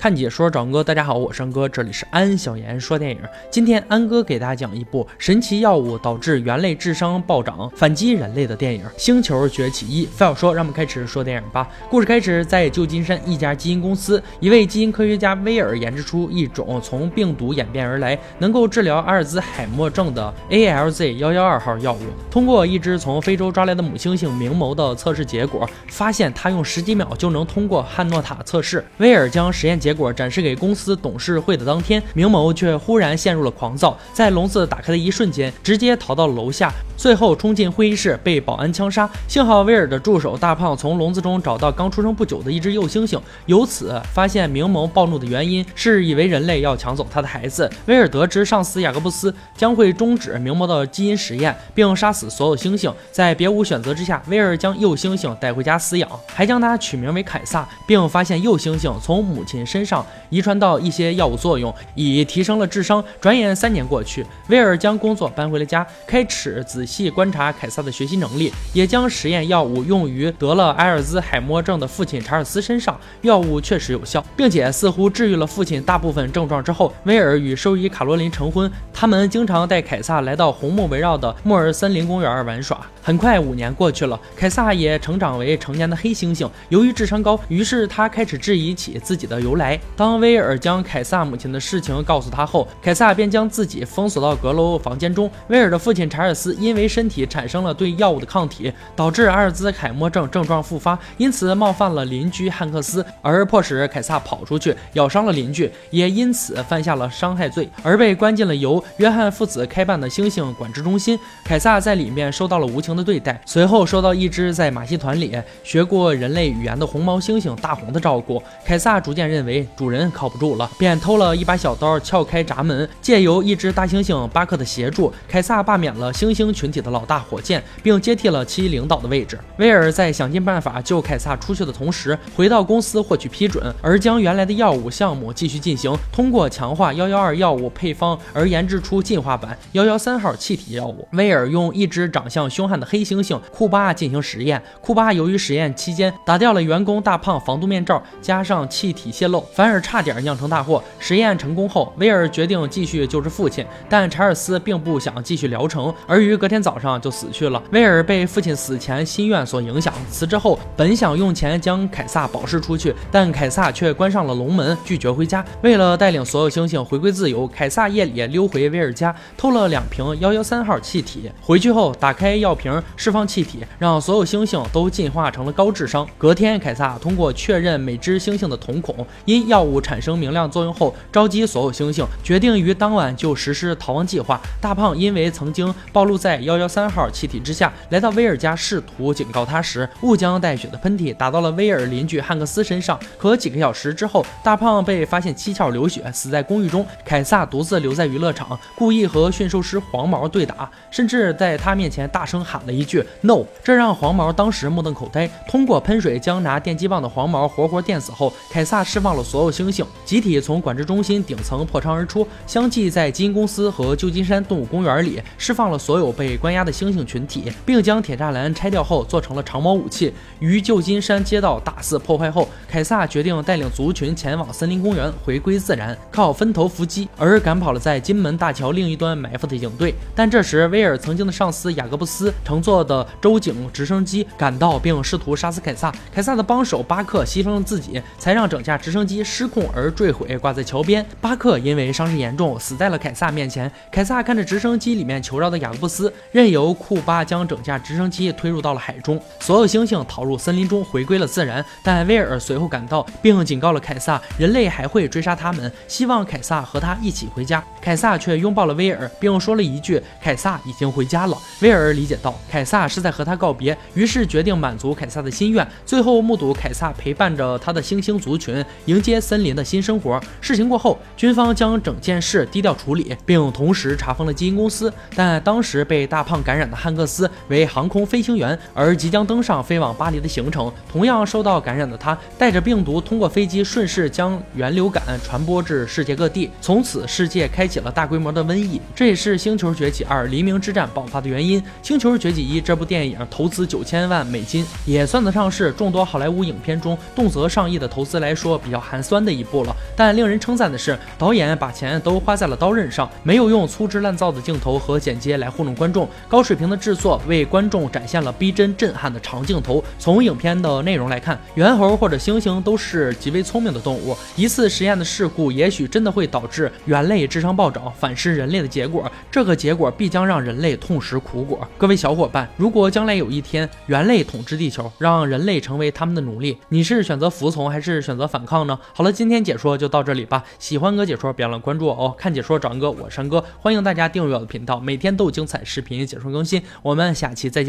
看解说找哥，大家好，我是安哥，这里是安小言说电影。今天安哥给大家讲一部神奇药物导致猿类智商暴涨，反击人类的电影《星球崛起一》。废话说，让我们开始说电影吧。故事开始在旧金山一家基因公司，一位基因科学家威尔研制出一种从病毒演变而来，能够治疗阿尔兹海默症的 ALZ 幺幺二号药物。通过一只从非洲抓来的母猩猩明眸的测试结果，发现他用十几秒就能通过汉诺塔测试。威尔将实验结。结果展示给公司董事会的当天，明眸却忽然陷入了狂躁，在笼子打开的一瞬间，直接逃到了楼下。最后冲进会议室，被保安枪杀。幸好威尔的助手大胖从笼子中找到刚出生不久的一只幼猩猩，由此发现明眸暴怒的原因是以为人类要抢走他的孩子。威尔得知上司雅各布斯将会终止明眸的基因实验，并杀死所有猩猩，在别无选择之下，威尔将幼猩猩带回家饲养，还将它取名为凯撒，并发现幼猩猩从母亲身身上遗传到一些药物作用，以提升了智商。转眼三年过去，威尔将工作搬回了家，开始仔。细观察凯撒的学习能力，也将实验药物用于得了阿尔兹海默症的父亲查尔斯身上。药物确实有效，并且似乎治愈了父亲大部分症状之后，威尔与兽医卡罗琳成婚。他们经常带凯撒来到红木围绕的莫尔森林公园玩耍。很快，五年过去了，凯撒也成长为成年的黑猩猩。由于智商高，于是他开始质疑起自己的由来。当威尔将凯撒母亲的事情告诉他后，凯撒便将自己封锁到阁楼房间中。威尔的父亲查尔斯因为身体产生了对药物的抗体，导致阿尔兹海默症症状复发，因此冒犯了邻居汉克斯，而迫使凯撒跑出去咬伤了邻居，也因此犯下了伤害罪，而被关进了由约翰父子开办的猩猩管制中心。凯撒在里面受到了无情的对待，随后受到一只在马戏团里学过人类语言的红毛猩猩大红的照顾。凯撒逐渐认为主人靠不住了，便偷了一把小刀撬开闸门，借由一只大猩猩巴克的协助，凯撒罢免了猩猩群。体的老大火箭，并接替了其领导的位置。威尔在想尽办法救凯撒出去的同时，回到公司获取批准，而将原来的药物项目继续进行。通过强化幺幺二药物配方而研制出进化版幺幺三号气体药物。威尔用一只长相凶悍的黑猩猩库巴进行实验。库巴由于实验期间打掉了员工大胖防毒面罩，加上气体泄漏，反而差点酿成大祸。实验成功后，威尔决定继续救治父亲，但查尔斯并不想继续疗程，而于隔天。早上就死去了。威尔被父亲死前心愿所影响，辞职后本想用钱将凯撒保释出去，但凯撒却关上了龙门，拒绝回家。为了带领所有猩猩回归自由，凯撒夜里溜回威尔家，偷了两瓶幺幺三号气体。回去后打开药瓶，释放气体，让所有猩猩都进化成了高智商。隔天，凯撒通过确认每只猩猩的瞳孔因药物产生明亮作用后，召集所有猩猩，决定于当晚就实施逃亡计划。大胖因为曾经暴露在。幺幺三号气体之下来到威尔家，试图警告他时，误将带血的喷嚏打到了威尔邻居汉克斯身上。可几个小时之后，大胖被发现七窍流血，死在公寓中。凯撒独自留在娱乐场，故意和驯兽师黄毛对打，甚至在他面前大声喊了一句 “no”，这让黄毛当时目瞪口呆。通过喷水将拿电击棒的黄毛活活电死后，凯撒释放了所有猩猩，集体从管制中心顶层破窗而出，相继在基因公司和旧金山动物公园里释放了所有被。关押的猩猩群体，并将铁栅栏拆掉后做成了长矛武器。于旧金山街道大肆破坏后，凯撒决定带领族群前往森林公园，回归自然，靠分头伏击，而赶跑了在金门大桥另一端埋伏的警队。但这时，威尔曾经的上司雅各布斯乘坐的州警直升机赶到，并试图杀死凯撒。凯撒的帮手巴克牺牲了自己，才让整架直升机机失控而坠毁，挂在桥边。巴克因为伤势严重，死在了凯撒面前。凯撒看着直升机里面求饶的雅各布斯。任由库巴将整架直升机推入到了海中，所有猩猩逃入森林中，回归了自然。但威尔随后赶到，并警告了凯撒，人类还会追杀他们，希望凯撒和他一起回家。凯撒却拥抱了威尔，并说了一句：“凯撒已经回家了。”威尔理解到凯撒是在和他告别，于是决定满足凯撒的心愿。最后目睹凯撒陪伴着他的猩猩族群迎接森林的新生活。事情过后，军方将整件事低调处理，并同时查封了基因公司。但当时被大胖感染的汉克斯为航空飞行员，而即将登上飞往巴黎的行程。同样受到感染的他，带着病毒通过飞机顺势将原流感传播至世界各地。从此，世界开启了大规模的瘟疫。这也是《星球崛起二：黎明之战》爆发的原因。《星球崛起一》这部电影投资九千万美金，也算得上是众多好莱坞影片中动辄上亿的投资来说比较寒酸的一部了。但令人称赞的是，导演把钱都花在了刀刃上，没有用粗制滥造的镜头和剪接来糊弄观众，高水平的制作为观众展现了逼真震撼的长镜头。从影片的内容来看，猿猴或者猩猩都是极为聪明的动物，一次实验的事故也许真的会导致猿类智商暴涨，反噬人类的结果，这个结果必将让人类痛食苦果。各位小伙伴，如果将来有一天猿类统治地球，让人类成为他们的奴隶，你是选择服从还是选择反抗呢？好了，今天解说就到这里吧。喜欢哥解说，别忘了关注我哦。看解说找哥，我是山哥，欢迎大家订阅我的频道，每天都有精彩视频解说更新。我们下期再见。